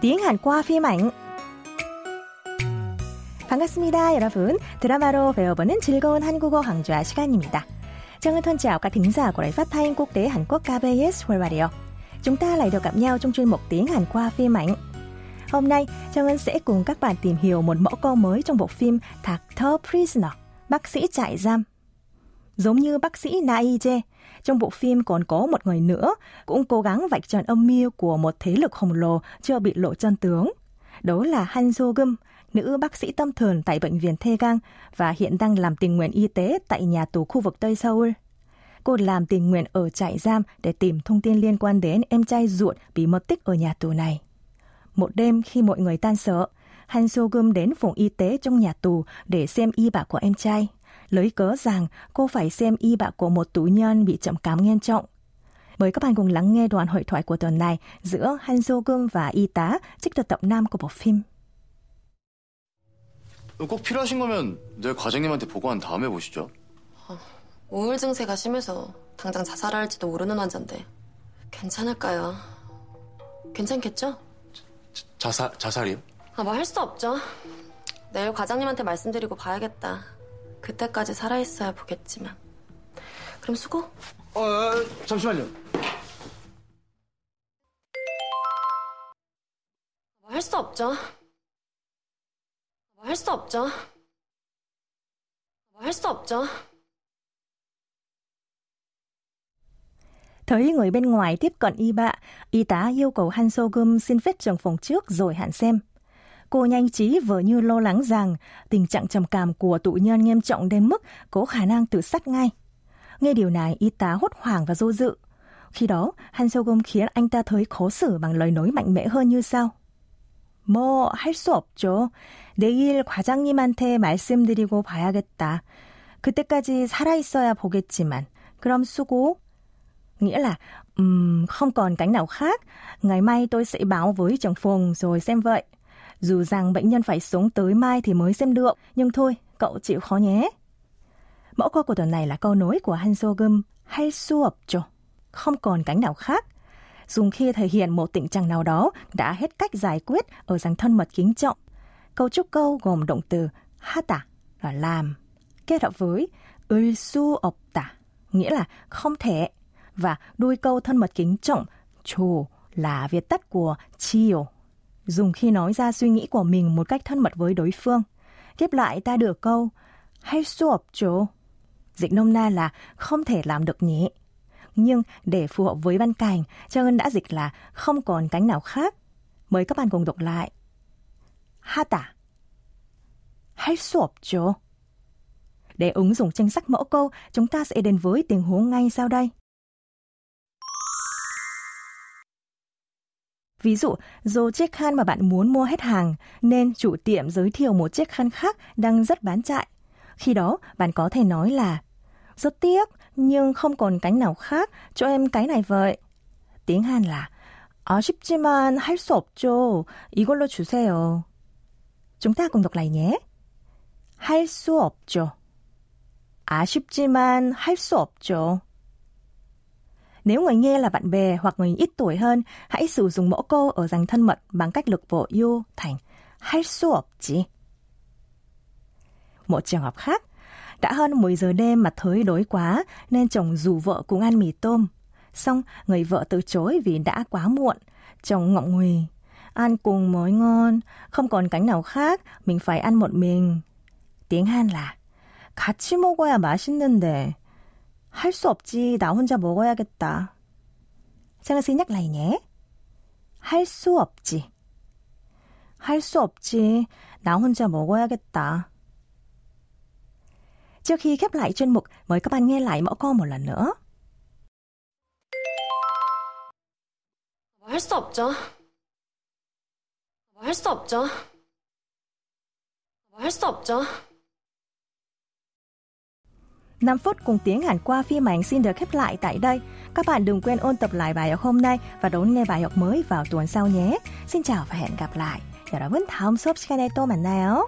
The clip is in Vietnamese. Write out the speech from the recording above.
tiếng qua phim ảnh. 반갑습니다, 여러분. 드라마로 배워보는 즐거운 한국어 강좌 시간입니다. Trang thân chào các thính giả của Đài Phát thanh Quốc tế Hàn Quốc KBS World Radio. Chúng ta lại được gặp nhau trong chuyên mục tiếng Hàn qua phim ảnh. Hôm nay, Trang Ân sẽ cùng các bạn tìm hiểu một mẫu câu mới trong bộ phim Doctor Prisoner, bác sĩ trại giam. Giống như bác sĩ Naije, trong bộ phim còn có một người nữa cũng cố gắng vạch trần âm mưu của một thế lực khổng lồ chưa bị lộ chân tướng. Đó là Han Jo Gum, nữ bác sĩ tâm thần tại bệnh viện Thê Gang và hiện đang làm tình nguyện y tế tại nhà tù khu vực Tây Seoul. Cô làm tình nguyện ở trại giam để tìm thông tin liên quan đến em trai ruột bị mất tích ở nhà tù này. Một đêm khi mọi người tan sở, Han So Gum đến phòng y tế trong nhà tù để xem y bạ của em trai lấy cớ rằng cô phải xem y bạ của một tù nhân bị trầm cảm nghiêm trọng. Mời các bạn cùng lắng nghe đoạn hội thoại của tuần này giữa Han So Gum và y tá trích từ tập 5 của bộ phim. 꼭 필요하신 거면 내 과장님한테 보고한 다음에 보시죠. 어, 우울 증세가 심해서 당장 자살할지도 모르는 환자인데 괜찮을까요? 괜찮겠죠? 자살 자살이요? 아, 뭐 할 수 없죠. 내일 과장님한테 말씀드리고 봐야겠다. 그때까지 살아있어야 보겠지만. 그럼 수고. 어, 어 잠시만요. 뭐 할 수 없죠. 뭐 할 수 없죠. 뭐 할 수 없죠. Thấy người bên ngoài tiếp cận y bạ, y tá yêu cầu Han So Gum xin phép trường phòng trước rồi hẳn xem. Cô nhanh trí vờ như lo lắng rằng tình trạng trầm cảm của tụ nhân nghiêm trọng đến mức có khả năng tự sát ngay. Nghe điều này, y tá hốt hoảng và dô dự. Khi đó, Han So Gum khiến anh ta thấy khó xử bằng lời nói mạnh mẽ hơn như sau. 뭐, 할 수 없죠. 내일 과장님한테 말씀드리고 봐야겠다. 그때까지 살아있어야 보겠지만. 그럼 수고. Nghĩa là, um, không còn cánh nào khác. Ngày mai tôi sẽ báo với trưởng phòng rồi xem vậy. Dù rằng bệnh nhân phải sống tới mai thì mới xem được, nhưng thôi, cậu chịu khó nhé. Mẫu câu của tuần này là câu nối của Hanzo Gum hay suộp cho, không còn cánh nào khác. Dùng khi thể hiện một tình trạng nào đó đã hết cách giải quyết ở dạng thân mật kính trọng. Câu trúc câu gồm động từ hata là làm, kết hợp với ơi su ọc tả nghĩa là không thể và đuôi câu thân mật kính trọng chủ là viết tắt của chiều dùng khi nói ra suy nghĩ của mình một cách thân mật với đối phương. Tiếp lại ta được câu hay 수 없죠. Dịch nôm na là không thể làm được nhỉ. Nhưng để phù hợp với văn cảnh, Trang Ân đã dịch là không còn cánh nào khác. Mời các bạn cùng đọc lại. 하다 할 수 없죠. Để ứng dụng tranh sắc mẫu câu, chúng ta sẽ đến với tình huống ngay sau đây. Ví dụ, dù chiếc khăn mà bạn muốn mua hết hàng, nên chủ tiệm giới thiệu một chiếc khăn khác đang rất bán chạy. Khi đó, bạn có thể nói là Rất tiếc, nhưng không còn cánh nào khác, cho em cái này vậy. Tiếng Hàn là 아쉽지만 할 수 없죠. 이걸로 주세요. Chúng ta cùng đọc lại nhé. 할 수 없죠. 아쉽지만 할 수 없죠. Nếu người nghe là bạn bè hoặc người ít tuổi hơn, hãy sử dụng mẫu câu ở dành thân mật bằng cách lực bộ you thành 할 수 없지. Một trường hợp khác, đã hơn 10 giờ đêm mà thới đói quá nên chồng rủ vợ cùng ăn mì tôm. Xong, người vợ từ chối vì đã quá muộn. Chồng ngọng nguỳ. Ăn cùng mới ngon, không còn cánh nào khác, mình phải ăn một mình. Tiếng Han là 같이 먹어야 맛있는데 할 수 없지. 나 혼자 먹어야겠다. Trang xin nhắc lại nhé. 할 수 없지. 할 수 없지. 나 혼자 먹어야겠다. Trước khi khép lại chuyên mục, mời các bạn nghe lại mẫu câu một lần nữa. 할 수 없죠. 할 수 없죠. 할 수 없죠. 5 phút cùng tiếng Hàn qua phim ảnh xin được khép lại tại đây. Các bạn đừng quên ôn tập lại bài học hôm nay và đón nghe bài học mới vào tuần sau nhé. Xin chào và hẹn gặp lại. 여러분 다음 수업 시간에 또 만나요.